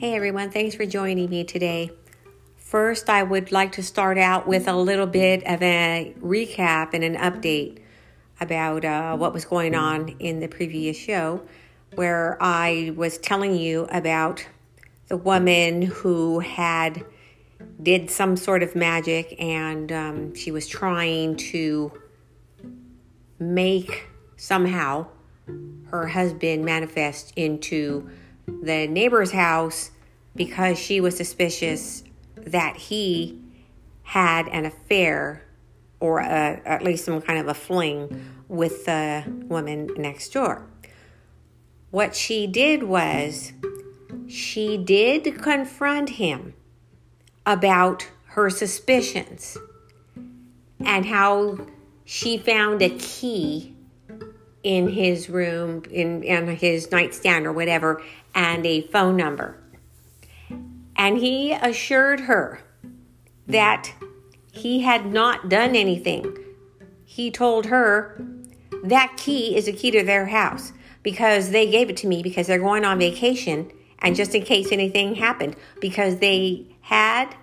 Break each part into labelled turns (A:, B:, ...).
A: Hey everyone, thanks for joining me today. First, I would like to start out with a little bit of a recap and an update about uh, what was going on in the previous show, where I was telling you about the woman who had did some sort of magic and um, she was trying to make somehow her husband manifest into the neighbor's house because she was suspicious that he had an affair or a, at least some kind of a fling with the woman next door. What she did was she did confront him about her suspicions and how she found a key in his room in, in his nightstand or whatever and a phone number and he assured her that he had not done anything. He told her that key is a key to their house because they gave it to me because they're going on vacation and just in case anything happened because they had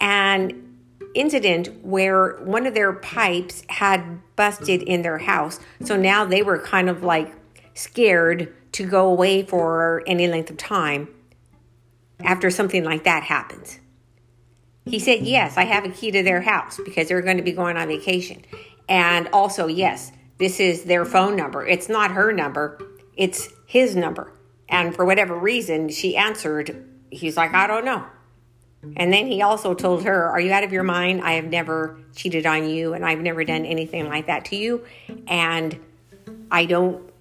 A: an incident where one of their pipes had busted in their house. So now they were kind of like scared to go away for any length of time after something like that happens? He said, Yes, I have a key to their house because they're going to be going on vacation. And also, yes, this is their phone number. It's not her number, it's his number. And for whatever reason, she answered, He's like, I don't know. And then he also told her, Are you out of your mind? I have never cheated on you and I've never done anything like that to you. And I don't,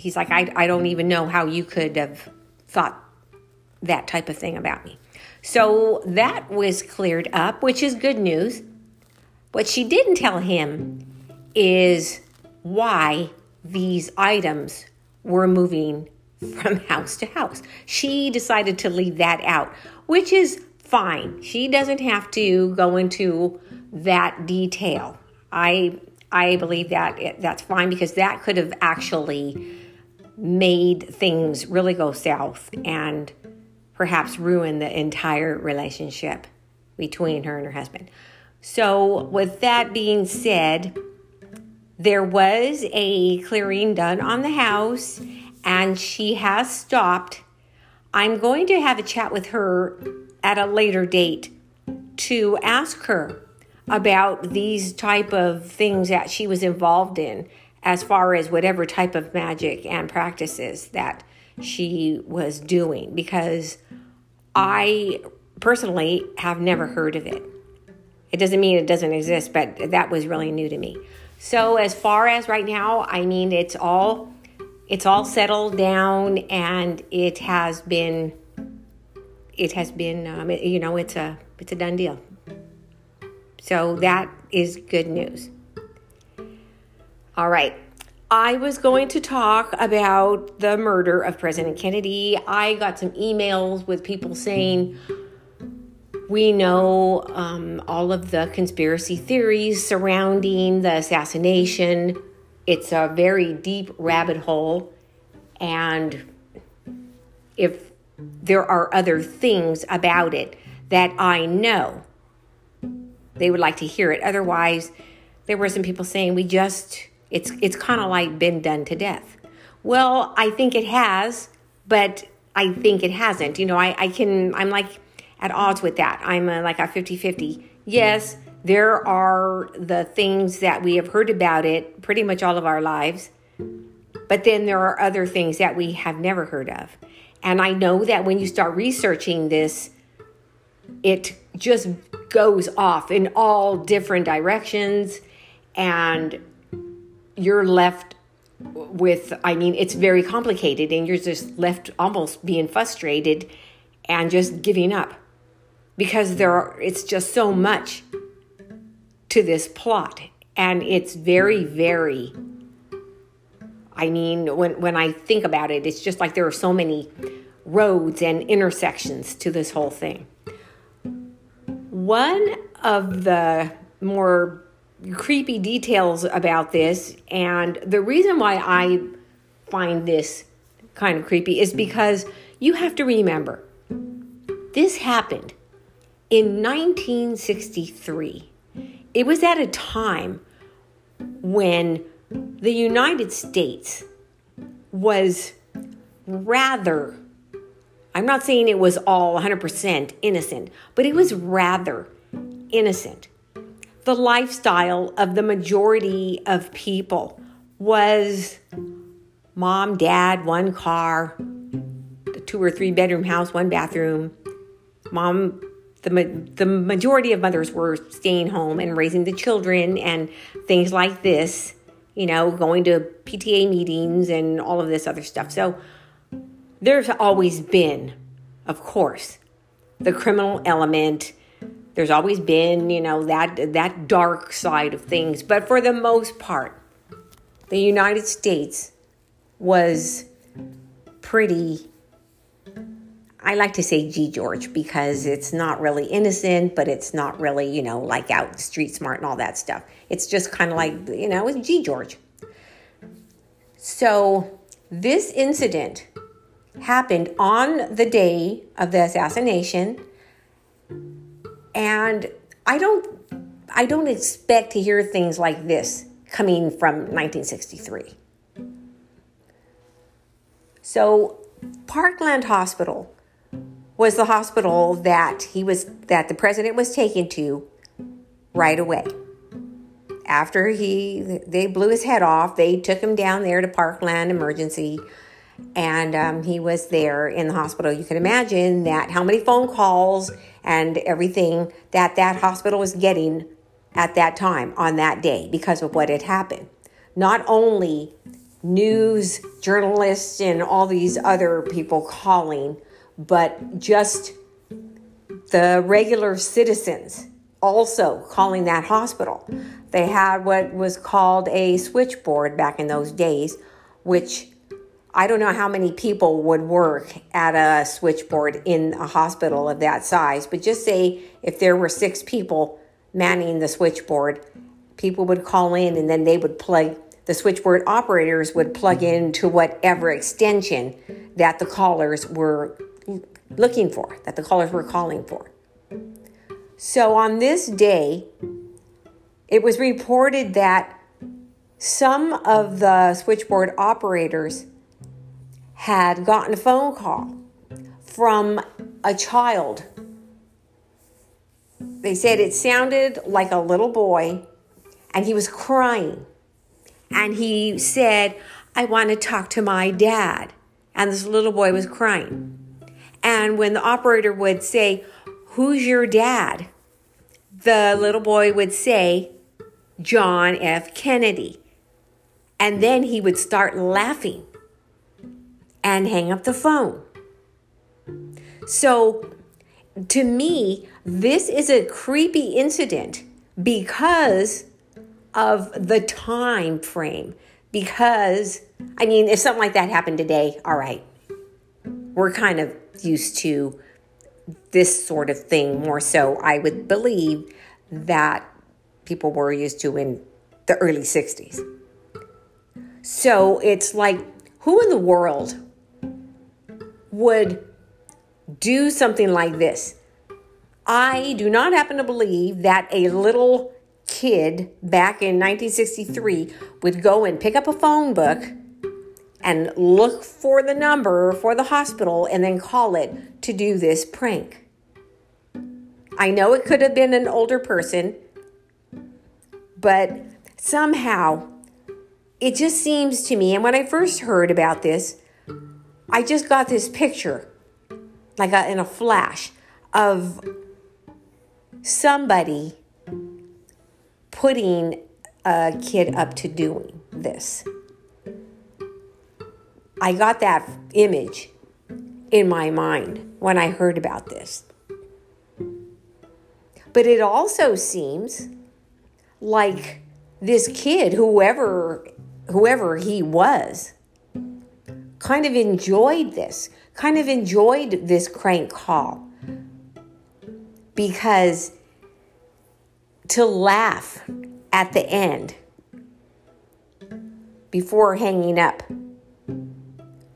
A: he's like, I, I don't even know how you could have thought that type of thing about me. So that was cleared up, which is good news. What she didn't tell him is why these items were moving from house to house. She decided to leave that out, which is fine. She doesn't have to go into that detail. I I believe that it, that's fine because that could have actually made things really go south and perhaps ruin the entire relationship between her and her husband. So, with that being said, there was a clearing done on the house and she has stopped. I'm going to have a chat with her at a later date to ask her about these type of things that she was involved in as far as whatever type of magic and practices that she was doing because I personally have never heard of it. It doesn't mean it doesn't exist, but that was really new to me. So as far as right now, I mean it's all it's all settled down and it has been it has been um, you know it's a it's a done deal. So that is good news. All right. I was going to talk about the murder of President Kennedy. I got some emails with people saying, we know um, all of the conspiracy theories surrounding the assassination. It's a very deep rabbit hole. And if there are other things about it that I know, they would like to hear it. Otherwise, there were some people saying we just it's it's kind of like been done to death. Well, I think it has, but I think it hasn't. You know, I, I can I'm like at odds with that. I'm a, like a 50-50. Yes, there are the things that we have heard about it pretty much all of our lives. But then there are other things that we have never heard of. And I know that when you start researching this, it just goes off in all different directions and you're left with i mean it's very complicated and you're just left almost being frustrated and just giving up. Because there are it's just so much to this plot and it's very very i mean when when i think about it it's just like there are so many roads and intersections to this whole thing. One of the more creepy details about this. And the reason why I find this kind of creepy is because you have to remember This happened in 1963. It was at a time when the United States was rather, I'm not saying it was all 100% innocent, but it was rather innocent. The lifestyle of the majority of people was mom, dad, one car, the two or three bedroom house, one bathroom. Mom, the, the majority of mothers were staying home and raising the children and things like this, you know, going to PTA meetings and all of this other stuff. So there's always been, of course, the criminal element. There's always been, you know, that that dark side of things, but for the most part, the United States was pretty I like to say G George because it's not really innocent, but it's not really, you know, like out street smart and all that stuff. It's just kind of like, you know, it's G George. So this incident happened on the day of the assassination and I don't I don't expect to hear things like this coming from 1963. So Parkland Hospital was the hospital that he was that the president was taken to right away. After he they blew his head off, they took him down there to Parkland Emergency and um, he was there in the hospital. You can imagine that how many phone calls and everything that that hospital was getting at that time on that day because of what had happened. Not only news journalists and all these other people calling, but just the regular citizens also calling that hospital. They had what was called a switchboard back in those days, which I don't know how many people would work at a switchboard in a hospital of that size, but just say if there were six people manning the switchboard, people would call in and then they would plug, the switchboard operators would plug into whatever extension that the callers were looking for, that the callers were calling for. So on this day, it was reported that some of the switchboard operators had gotten a phone call from a child. They said it sounded like a little boy and he was crying. And he said, I want to talk to my dad. And this little boy was crying. And when the operator would say, Who's your dad? The little boy would say, John F. Kennedy. And then he would start laughing and hang up the phone. So, to me, this is a creepy incident because of the time frame. Because, I mean, if something like that happened today, all right, we're kind of used to this sort of thing more so, I would believe, that people were used to in the early 60s. So it's like, who in the world would do something like this? I do not happen to believe that a little kid back in 1963 would go and pick up a phone book and look for the number for the hospital and then call it to do this prank. I know it could have been an older person, but somehow it just seems to me, and when I first heard about this, I just got this picture, like a, in a flash, of somebody putting a kid up to doing this. I got that image in my mind when I heard about this. But it also seems like this kid, whoever whoever he was, kind of enjoyed this, kind of enjoyed this crank call. Because to laugh at the end before hanging up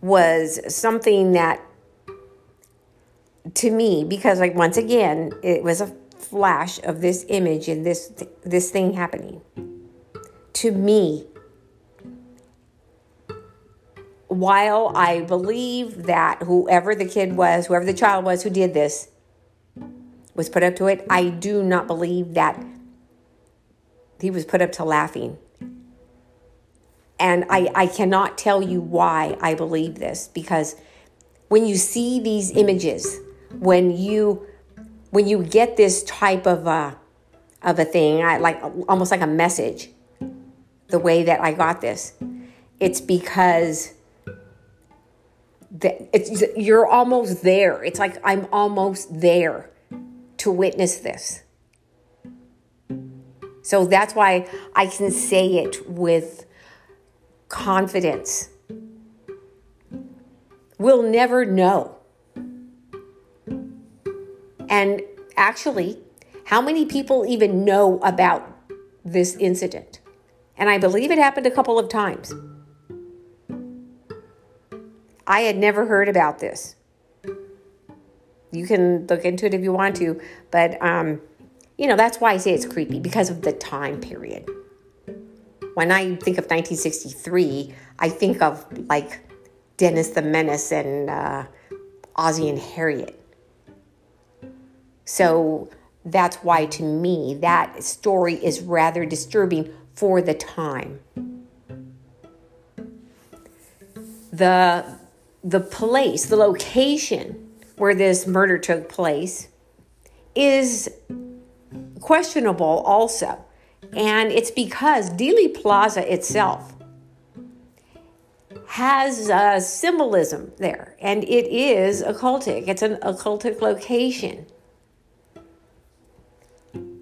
A: was something that to me because like once again it was a flash of this image and this this thing happening to me while i believe that whoever the kid was whoever the child was who did this was put up to it i do not believe that he was put up to laughing. And I, I cannot tell you why I believe this because when you see these images, when you when you get this type of a of a thing, I like almost like a message, the way that I got this, it's because it's you're almost there. It's like I'm almost there to witness this. So that's why I can say it with confidence. We'll never know. And actually, how many people even know about this incident? And I believe it happened a couple of times. I had never heard about this. You can look into it if you want to, but um, you know that's why I say it's creepy because of the time period. When I think of 1963, I think of like Dennis the Menace and uh, Ozzie and Harriet. So that's why, to me, that story is rather disturbing for the time. The, the place, the location where this murder took place is questionable also. And it's because Dealey Plaza itself has a symbolism there, and it is occultic. It's an occultic location.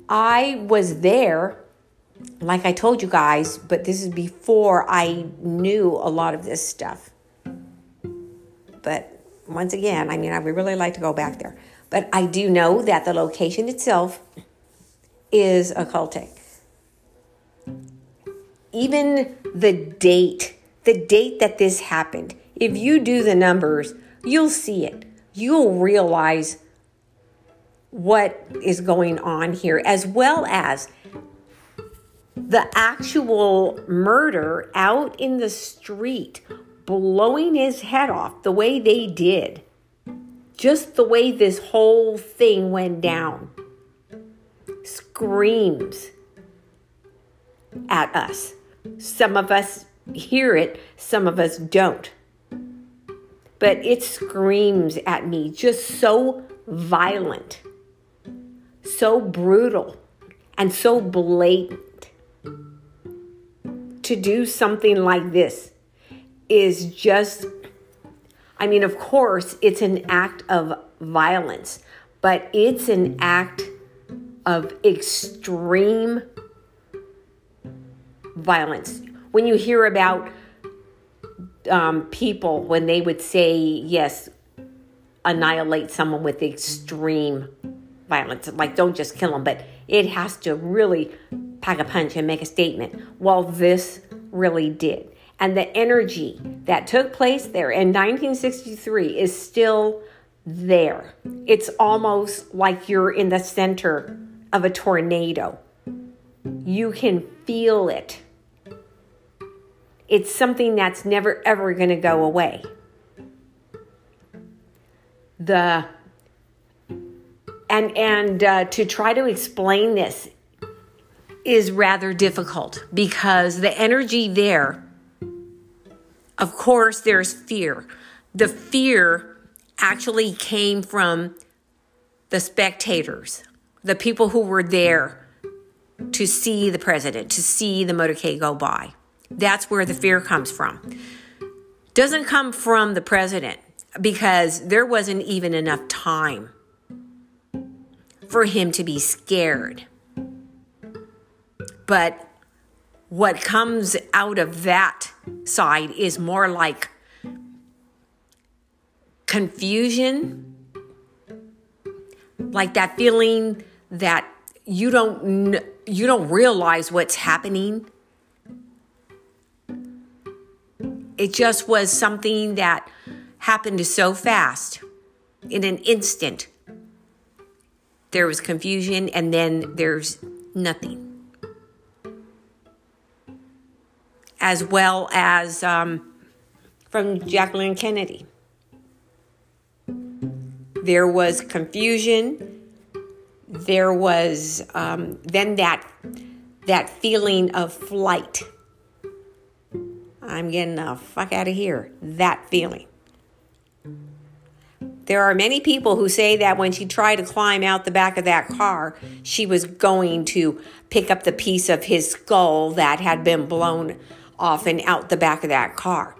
A: I was there, like I told you guys, but this is before I knew a lot of this stuff. But once again, I mean, I would really like to go back there. But I do know that the location itself is occultic. Even the date, the date that this happened, if you do the numbers, you'll see it. You'll realize what is going on here, as well as the actual murder out in the street, blowing his head off the way they did. Just the way this whole thing went down screams at us. Some of us hear it, some of us don't. But it screams at me just so violent, so brutal, and so blatant. To do something like this is just, I mean, of course, it's an act of violence, but it's an act of extreme violence. When you hear about um, people, when they would say, yes, annihilate someone with extreme violence, like don't just kill them, but it has to really pack a punch and make a statement. Well, this really did. And the energy that took place there in 1963 is still there. It's almost like you're in the center of a tornado. You can feel it. It's something that's never ever going to go away. The and and uh, to try to explain this is rather difficult because the energy there of course there's fear the fear actually came from the spectators the people who were there to see the president, to see the motorcade go by. That's where the fear comes from. Doesn't come from the president because there wasn't even enough time for him to be scared. But what comes out of that side is more like confusion, like that feeling that you don't you don't realize what's happening it just was something that happened so fast in an instant, there was confusion and then there's nothing. As well as um, from Jacqueline Kennedy. There was confusion. There was um, then that that feeling of flight. I'm getting the fuck out of here. That feeling. There are many people who say that when she tried to climb out the back of that car, she was going to pick up the piece of his skull that had been blown off and out the back of that car.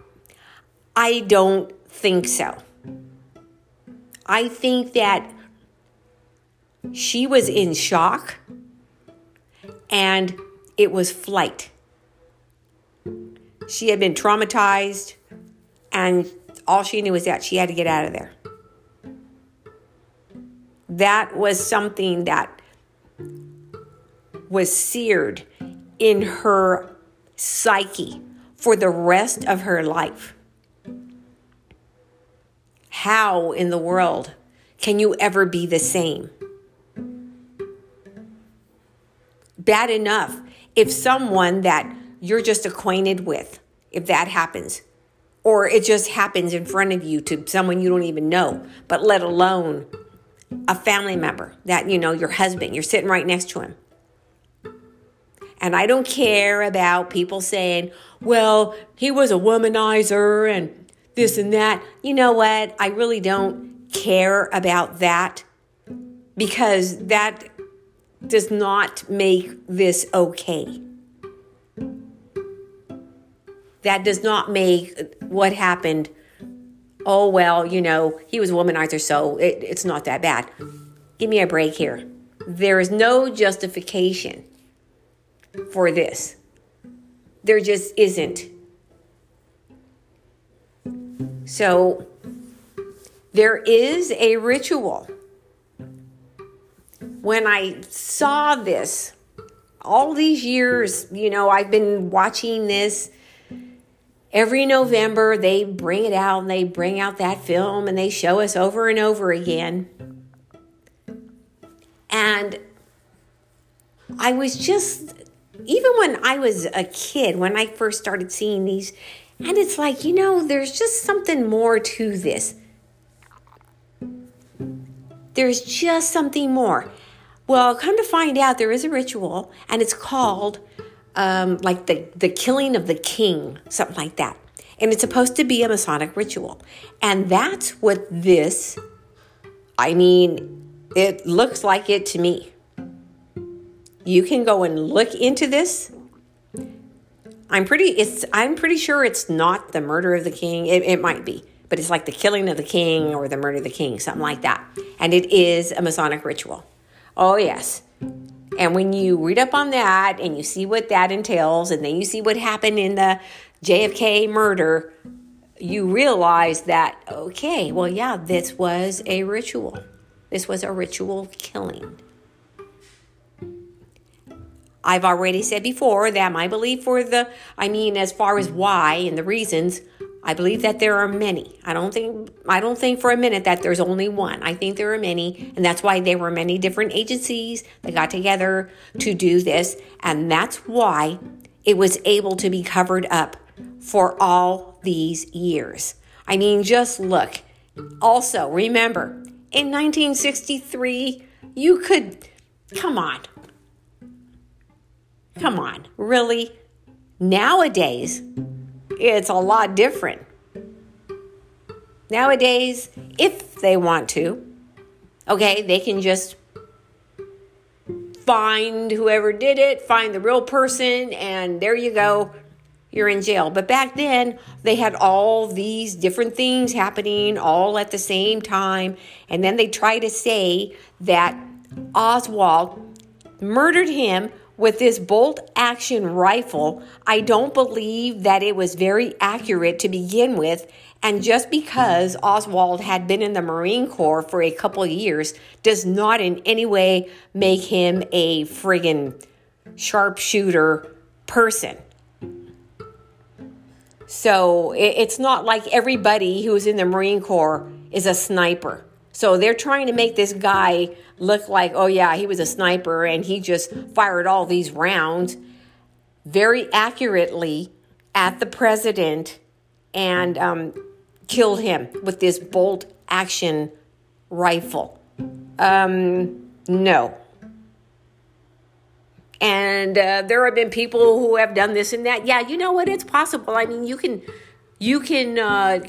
A: I don't think so. I think that she was in shock and it was flight. She had been traumatized and all she knew was that she had to get out of there. That was something that was seared in her psyche for the rest of her life. How in the world can you ever be the same? Bad enough if someone that you're just acquainted with, if that happens, or it just happens in front of you to someone you don't even know, but let alone a family member that, you know, your husband, you're sitting right next to him. And I don't care about people saying, well, he was a womanizer and this and that. You know what? I really don't care about that because that does not make this okay. That does not make what happened oh, well, you know, he was a womanizer, so it, it's not that bad. Give me a break here. There is no justification for this. There just isn't. So, there is a ritual. When I saw this, all these years, you know, I've been watching this every November they bring it out and they bring out that film and they show us over and over again. And I was just, even when I was a kid, when I first started seeing these, and it's like, you know, there's just something more to this. There's just something more. Well, come to find out, there is a ritual, and it's called um, like the, the killing of the king, something like that. And it's supposed to be a Masonic ritual. And that's what this, I mean, it looks like it to me. You can go and look into this. I'm pretty it's I'm pretty sure it's not the murder of the king. It, it might be, but it's like the killing of the king or the murder of the king, something like that. And it is a Masonic ritual. Oh yes. And when you read up on that and you see what that entails, and then you see what happened in the JFK murder, you realize that, okay, well, yeah, this was a ritual. This was a ritual killing. I've already said before that my belief for the, I mean, as far as why and the reasons, I believe that there are many. I don't think I don't think for a minute that there's only one. I think there are many, and that's why there were many different agencies that got together to do this, and that's why it was able to be covered up for all these years. I mean, just look. Also, remember, in 1963, you could come on. Come on, really? Nowadays, it's a lot different. Nowadays, if they want to, okay, they can just find whoever did it, find the real person, and there you go. You're in jail. But back then, they had all these different things happening all at the same time. And then they try to say that Oswald murdered him with this bolt action rifle, I don't believe that it was very accurate to begin with. And just because Oswald had been in the Marine Corps for a couple years does not in any way make him a friggin' sharpshooter person. So it's not like everybody who's in the Marine Corps is a sniper. So they're trying to make this guy look like, oh, yeah, he was a sniper and he just fired all these rounds very accurately at the president and um, killed him with this bolt action rifle. Um, no. And uh, there have been people who have done this and that. Yeah, you know what? It's possible. I mean, you can, you can uh,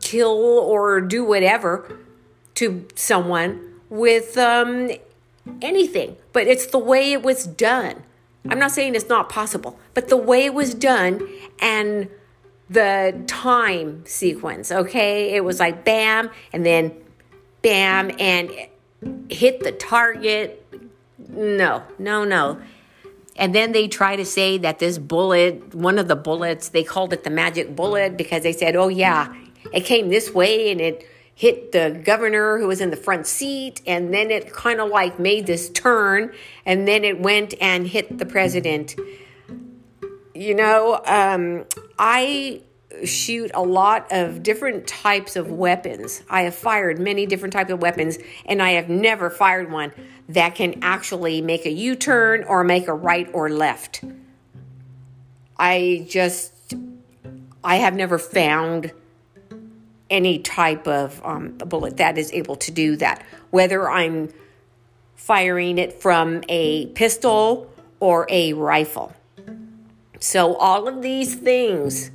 A: kill or do whatever to someone with um, anything, but it's the way it was done. I'm not saying it's not possible, but the way it was done and the time sequence, okay? It was like bam, and then bam, and hit the target. No, no, no. And then they try to say that this bullet, one of the bullets, they called it the magic bullet because they said, oh, yeah, it came this way and it hit the governor who was in the front seat, and then it kind of like made this turn, and then it went and hit the president. You know, um, I shoot a lot of different types of weapons. I have fired many different types of weapons, and I have never fired one that can actually make a U turn or make a right or left. I just, I have never found any type of um, bullet that is able to do that. Whether I'm firing it from a pistol or a rifle. So, all of these things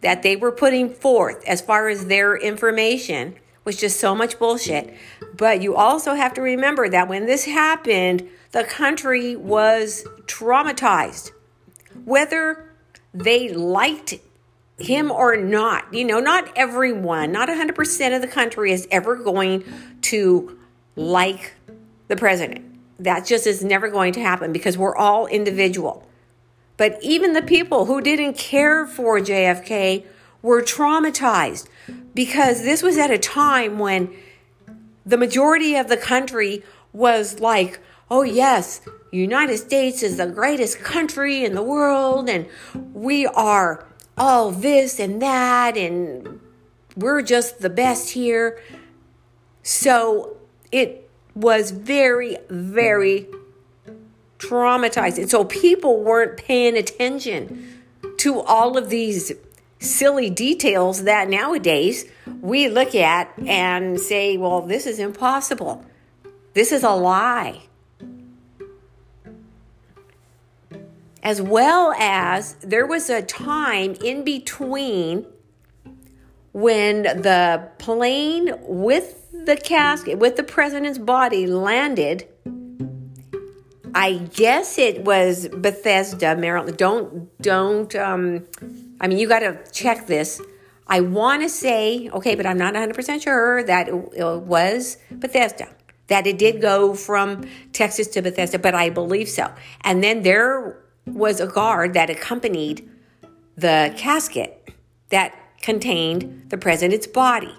A: that they were putting forth as far as their information was just so much bullshit. But you also have to remember that when this happened, the country was traumatized. Whether they liked him or not. You know, not everyone, not 100% of the country is ever going to like the president. That just is never going to happen because we're all individual. But even the people who didn't care for JFK were traumatized because this was at a time when the majority of the country was like, oh, yes, United States is the greatest country in the world and we are all this and that, and we're just the best here. So it was very, very traumatizing. So people weren't paying attention to all of these silly details that nowadays we look at and say, well, this is impossible. This is a lie. As well as there was a time in between when the plane with the casket, with the president's body landed. I guess it was Bethesda, Maryland. Don't, don't, um, I mean, you got to check this. I want to say, okay, but I'm not 100% sure that it, it was Bethesda that it did go from Texas to Bethesda, but I believe so. And then there was a guard that accompanied the casket that contained the president's body.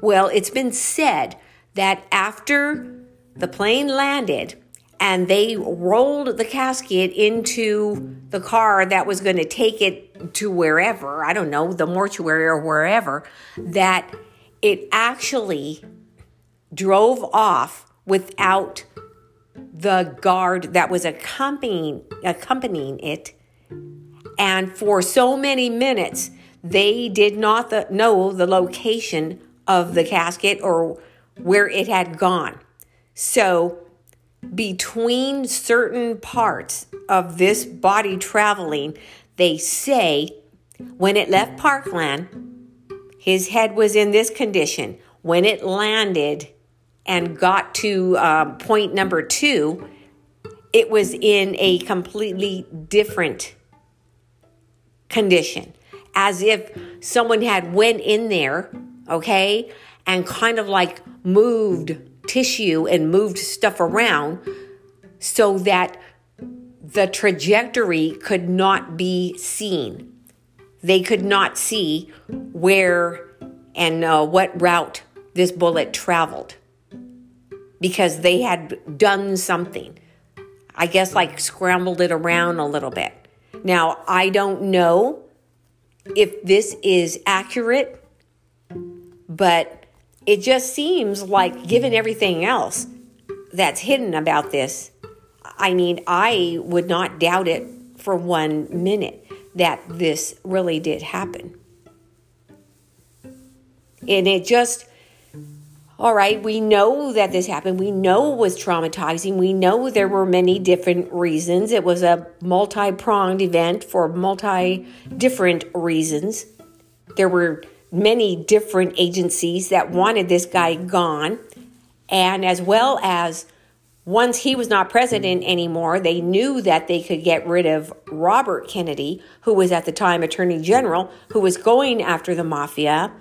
A: Well, it's been said that after the plane landed and they rolled the casket into the car that was going to take it to wherever, I don't know, the mortuary or wherever, that it actually drove off without the guard that was accompanying accompanying it. And for so many minutes they did not the, know the location of the casket or where it had gone. So between certain parts of this body traveling they say when it left parkland his head was in this condition. When it landed and got to um, point number two, it was in a completely different condition, as if someone had went in there, okay, and kind of like moved tissue and moved stuff around so that the trajectory could not be seen. They could not see where and uh, what route this bullet traveled because they had done something. I guess like scrambled it around a little bit. Now, I don't know if this is accurate, but it just seems like, given everything else that's hidden about this, I mean, I would not doubt it for one minute that this really did happen. And it just, all right, we know that this happened. We know it was traumatizing. We know there were many different reasons. It was a multi pronged event for multi different reasons. There were many different agencies that wanted this guy gone. And as well as once he was not president anymore, they knew that they could get rid of Robert Kennedy, who was at the time Attorney General, who was going after the mafia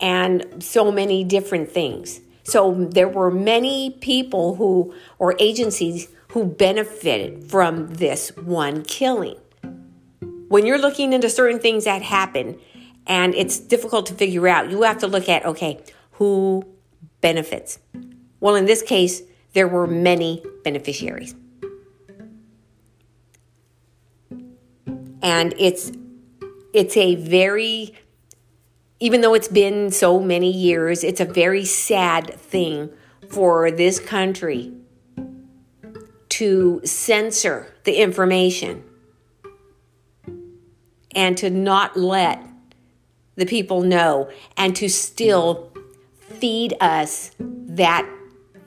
A: and so many different things. So there were many people who, or agencies, who benefited from this one killing. When you're looking into certain things that happen and it's difficult to figure out, you have to look at okay, who benefits? Well, in this case, there were many beneficiaries. And it's it's a very even though it's been so many years, it's a very sad thing for this country to censor the information and to not let the people know and to still feed us that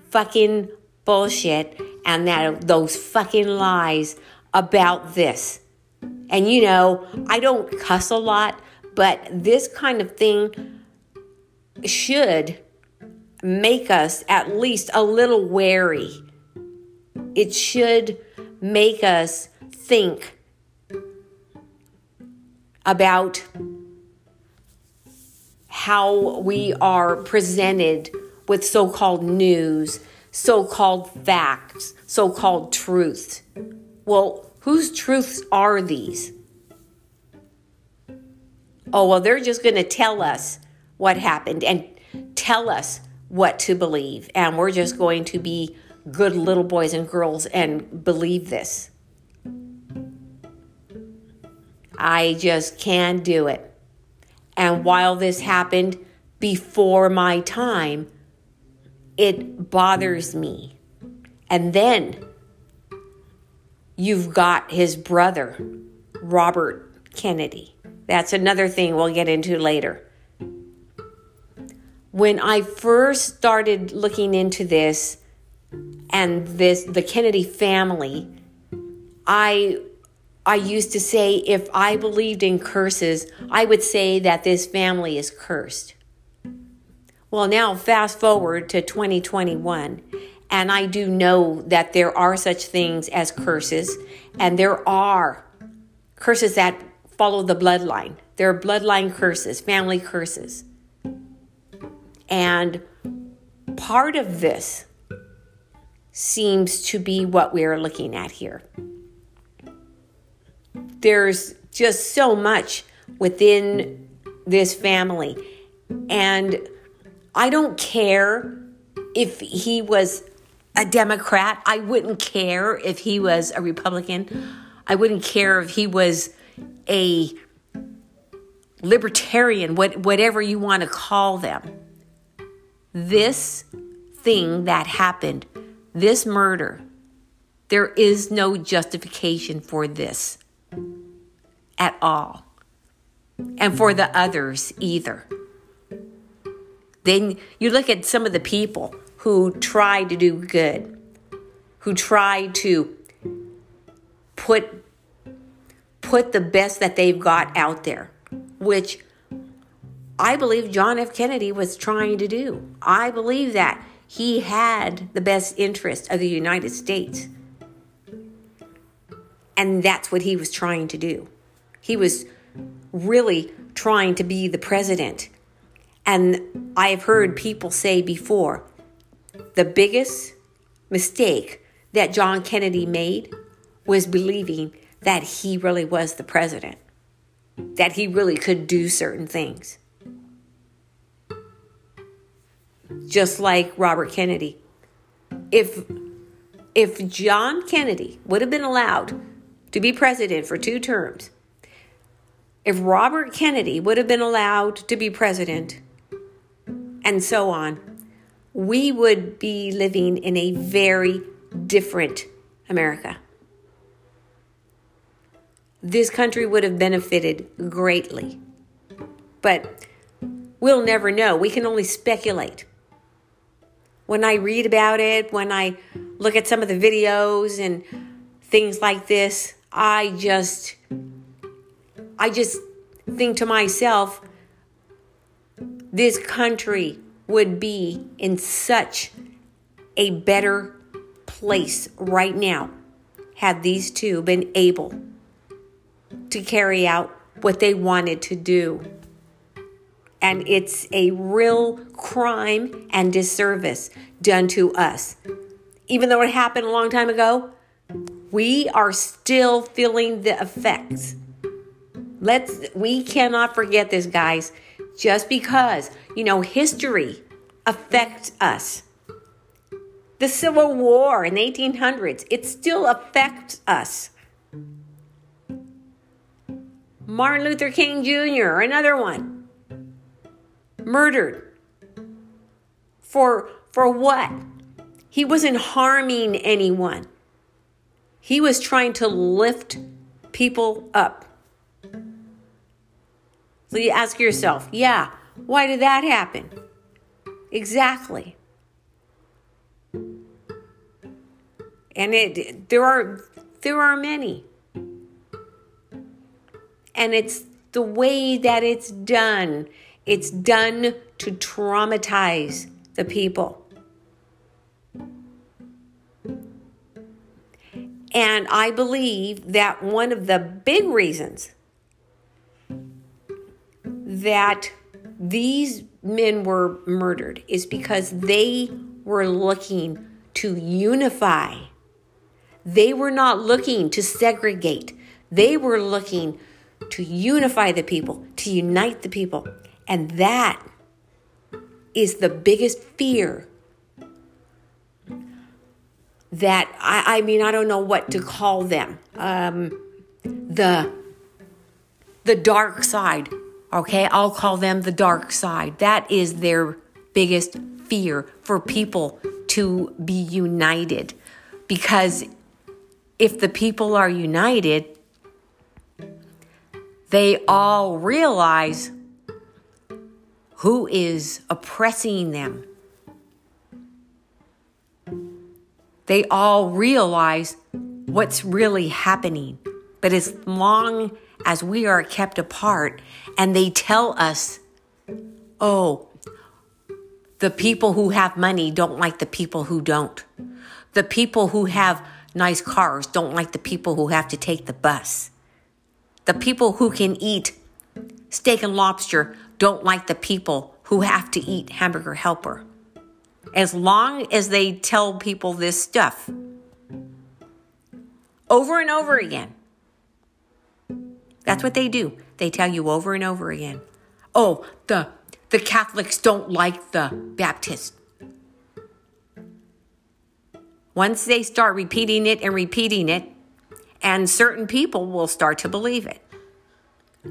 A: fucking bullshit and that those fucking lies about this. And you know, I don't cuss a lot, but this kind of thing should make us at least a little wary. It should make us think about how we are presented with so called news, so called facts, so called truths. Well, whose truths are these? Oh, well, they're just going to tell us what happened and tell us what to believe. And we're just going to be good little boys and girls and believe this. I just can't do it. And while this happened before my time, it bothers me. And then you've got his brother, Robert Kennedy. That's another thing we'll get into later. When I first started looking into this and this the Kennedy family, I I used to say if I believed in curses, I would say that this family is cursed. Well, now fast forward to 2021, and I do know that there are such things as curses, and there are curses that follow the bloodline. There are bloodline curses, family curses. And part of this seems to be what we're looking at here. There's just so much within this family. And I don't care if he was a Democrat. I wouldn't care if he was a Republican. I wouldn't care if he was a libertarian, what, whatever you want to call them. This thing that happened, this murder, there is no justification for this at all. And for the others either. Then you look at some of the people who try to do good, who try to put put the best that they've got out there, which I believe John F. Kennedy was trying to do. I believe that he had the best interest of the United States. And that's what he was trying to do. He was really trying to be the president. And I've heard people say before the biggest mistake that John Kennedy made was believing that he really was the president, that he really could do certain things. Just like Robert Kennedy. If if John Kennedy would have been allowed to be president for two terms, if Robert Kennedy would have been allowed to be president, and so on, we would be living in a very different America. This country would have benefited greatly. But we'll never know. We can only speculate. When I read about it, when I look at some of the videos and things like this, I just I just think to myself this country would be in such a better place right now had these two been able to carry out what they wanted to do. And it's a real crime and disservice done to us. Even though it happened a long time ago, we are still feeling the effects. Let's we cannot forget this guys just because, you know, history affects us. The Civil War in the 1800s, it still affects us. Martin Luther King Jr., another one, murdered. For, for what? He wasn't harming anyone. He was trying to lift people up. So you ask yourself, yeah, why did that happen? Exactly. And it there are there are many. And it's the way that it's done. It's done to traumatize the people. And I believe that one of the big reasons that these men were murdered is because they were looking to unify. They were not looking to segregate. They were looking to unify the people, to unite the people. And that is the biggest fear that I, I mean, I don't know what to call them. Um, the the dark side Okay, I'll call them the dark side. That is their biggest fear for people to be united. Because if the people are united, they all realize who is oppressing them. They all realize what's really happening. But as long as we are kept apart and they tell us, oh, the people who have money don't like the people who don't. The people who have nice cars don't like the people who have to take the bus. The people who can eat steak and lobster don't like the people who have to eat hamburger helper. As long as they tell people this stuff over and over again, that's what they do. They tell you over and over again. Oh, the the Catholics don't like the Baptists. Once they start repeating it and repeating it, and certain people will start to believe it.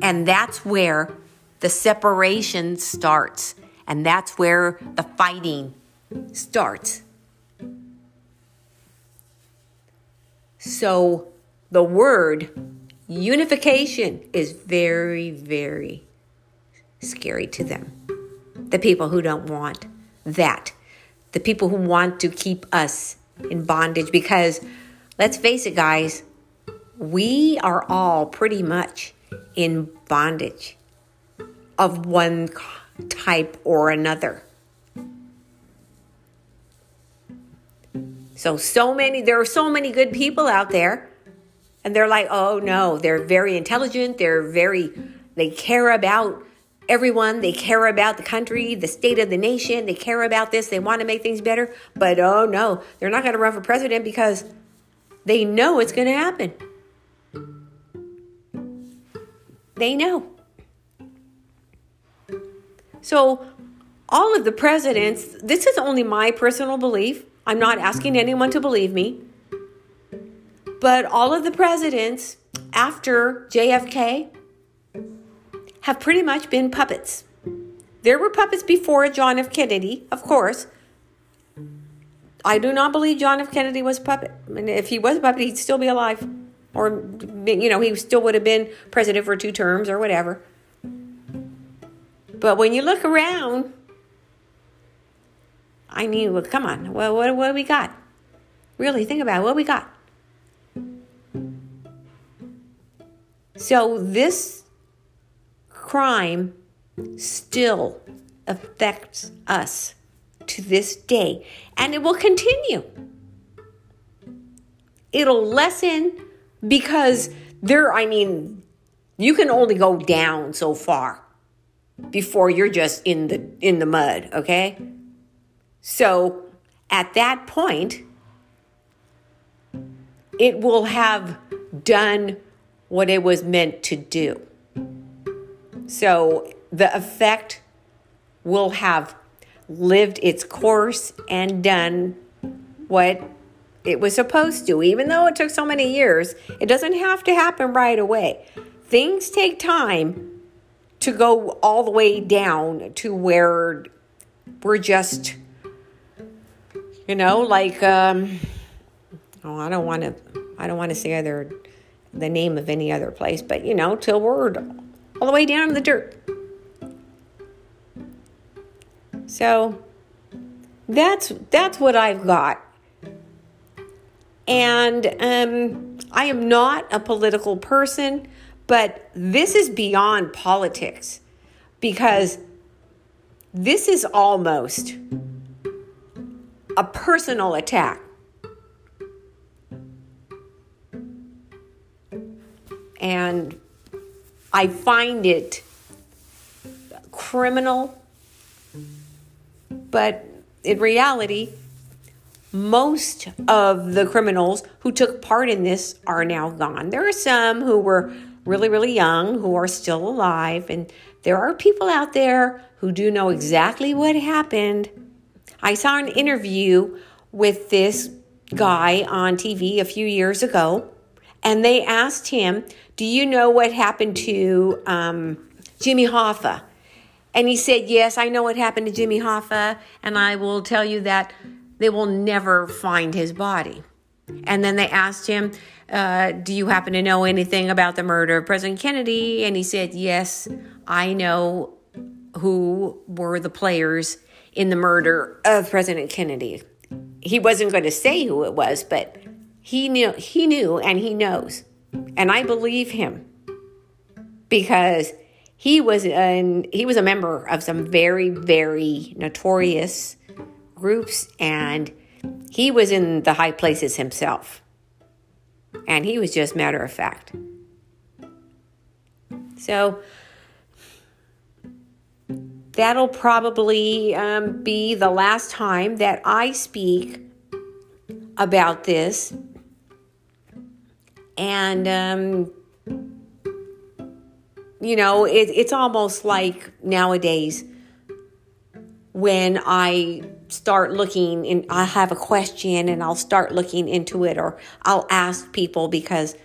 A: And that's where the separation starts. And that's where the fighting starts. So the word Unification is very, very scary to them. The people who don't want that. The people who want to keep us in bondage because let's face it, guys, we are all pretty much in bondage of one type or another. So, so many, there are so many good people out there and they're like, oh no, they're very intelligent. They're very, they care about everyone. They care about the country, the state of the nation. They care about this. They want to make things better. But oh no, they're not going to run for president because they know it's going to happen. They know. So, all of the presidents, this is only my personal belief. I'm not asking anyone to believe me. But all of the presidents after JFK have pretty much been puppets. There were puppets before John F. Kennedy, of course. I do not believe John F. Kennedy was a puppet. I mean, if he was a puppet, he'd still be alive. Or, you know, he still would have been president for two terms or whatever. But when you look around, I mean, well, come on. Well, what, what do we got? Really, think about it. What we got? So this crime still affects us to this day, and it will continue. It'll lessen because there, I mean, you can only go down so far before you're just in the in the mud, okay? So at that point, it will have done what it was meant to do. So the effect will have lived its course and done what it was supposed to. Even though it took so many years, it doesn't have to happen right away. Things take time to go all the way down to where we're just, you know, like, um, oh, I don't want to, I don't want to say other the name of any other place, but you know, till we're all the way down in the dirt. So that's that's what I've got. And um, I am not a political person, but this is beyond politics because this is almost a personal attack. And I find it criminal, but in reality, most of the criminals who took part in this are now gone. There are some who were really, really young who are still alive, and there are people out there who do know exactly what happened. I saw an interview with this guy on TV a few years ago, and they asked him do you know what happened to um, Jimmy Hoffa? And he said, Yes, I know what happened to Jimmy Hoffa, and I will tell you that they will never find his body. And then they asked him, uh, Do you happen to know anything about the murder of President Kennedy? And he said, Yes, I know who were the players in the murder of President Kennedy. He wasn't going to say who it was, but he knew, he knew, and he knows. And I believe him because he was an, he was a member of some very very notorious groups and he was in the high places himself. And he was just matter of fact. So that'll probably um, be the last time that I speak about this and um, you know it, it's almost like nowadays when i start looking and i have a question and i'll start looking into it or i'll ask people because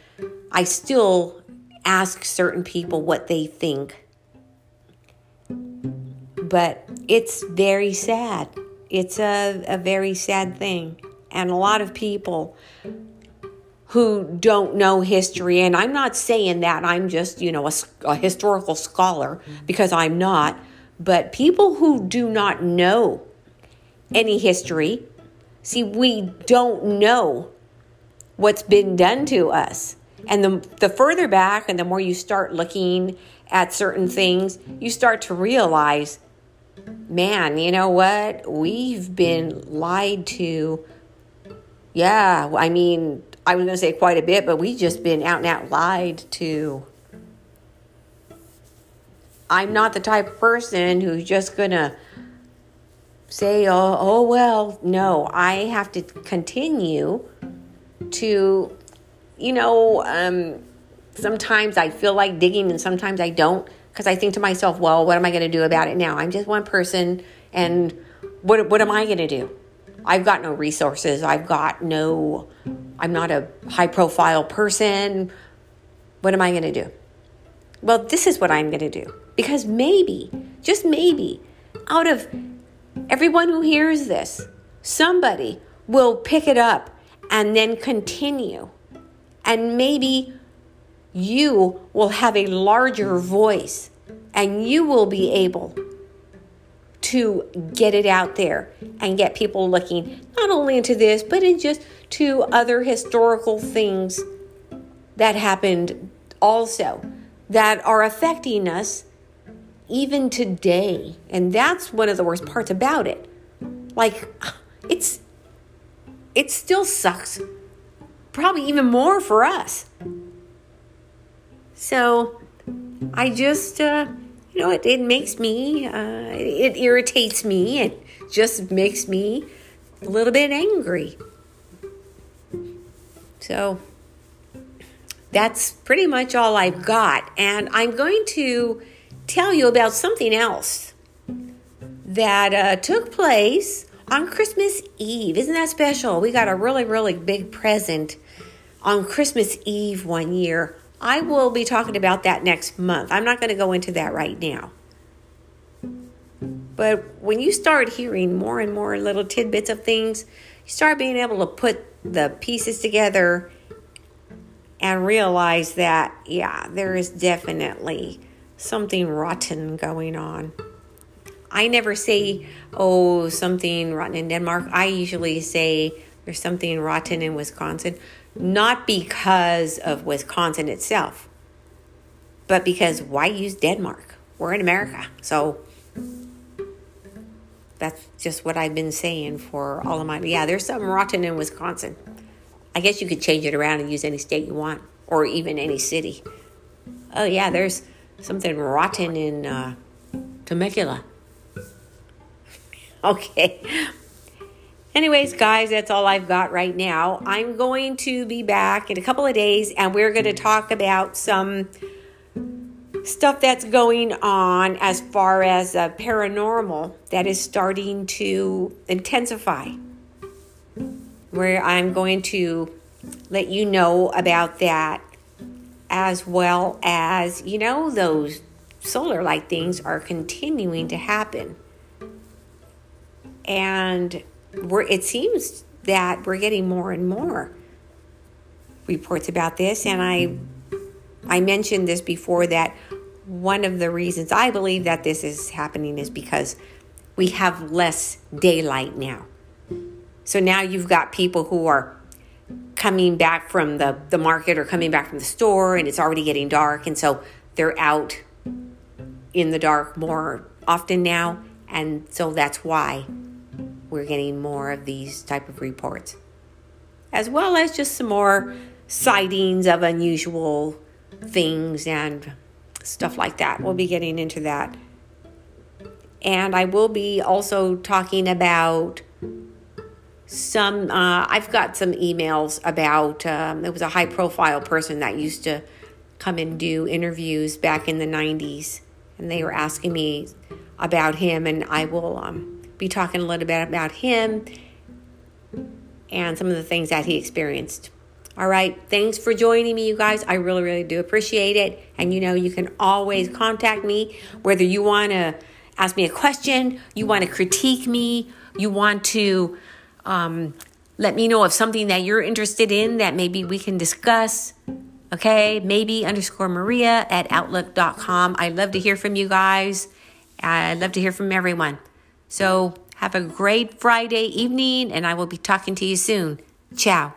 A: i still ask certain people what they think but it's very sad it's a, a very sad thing and a lot of people who don't know history. And I'm not saying that I'm just, you know, a, a historical scholar because I'm not. But people who do not know any history, see, we don't know what's been done to us. And the, the further back and the more you start looking at certain things, you start to realize, man, you know what? We've been lied to. Yeah, I mean, I was going to say quite a bit, but we've just been out and out lied to. I'm not the type of person who's just going to say, oh, oh, well, no, I have to continue to, you know, um, sometimes I feel like digging and sometimes I don't because I think to myself, well, what am I going to do about it now? I'm just one person and what, what am I going to do? I've got no resources. I've got no, I'm not a high profile person. What am I going to do? Well, this is what I'm going to do. Because maybe, just maybe, out of everyone who hears this, somebody will pick it up and then continue. And maybe you will have a larger voice and you will be able to get it out there and get people looking not only into this, but in just to other historical things that happened also that are affecting us even today. And that's one of the worst parts about it. Like it's it still sucks. Probably even more for us. So I just uh you know, it, it makes me, uh, it irritates me. It just makes me a little bit angry. So that's pretty much all I've got. And I'm going to tell you about something else that uh, took place on Christmas Eve. Isn't that special? We got a really, really big present on Christmas Eve one year. I will be talking about that next month. I'm not going to go into that right now. But when you start hearing more and more little tidbits of things, you start being able to put the pieces together and realize that, yeah, there is definitely something rotten going on. I never say, oh, something rotten in Denmark. I usually say there's something rotten in Wisconsin not because of Wisconsin itself, but because why use Denmark? We're in America. So that's just what I've been saying for all of my. Yeah, there's something rotten in Wisconsin. I guess you could change it around and use any state you want, or even any city. Oh, yeah, there's something rotten in uh, Temecula. okay. Anyways, guys, that's all I've got right now. I'm going to be back in a couple of days and we're going to talk about some stuff that's going on as far as uh, paranormal that is starting to intensify. Where I'm going to let you know about that as well as, you know, those solar light things are continuing to happen. And we're, it seems that we're getting more and more reports about this. And I, I mentioned this before that one of the reasons I believe that this is happening is because we have less daylight now. So now you've got people who are coming back from the, the market or coming back from the store and it's already getting dark. And so they're out in the dark more often now. And so that's why we're getting more of these type of reports, as well as just some more sightings of unusual things and stuff like that. We'll be getting into that. And I will be also talking about some, uh, I've got some emails about, um, it was a high profile person that used to come and do interviews back in the 90s. And they were asking me about him, and I will um, be talking a little bit about him and some of the things that he experienced. All right. Thanks for joining me, you guys. I really, really do appreciate it. And you know, you can always contact me, whether you want to ask me a question, you want to critique me, you want to um, let me know of something that you're interested in that maybe we can discuss. Okay. Maybe underscore Maria at outlook.com. I love to hear from you guys. I love to hear from everyone. So have a great Friday evening, and I will be talking to you soon. Ciao.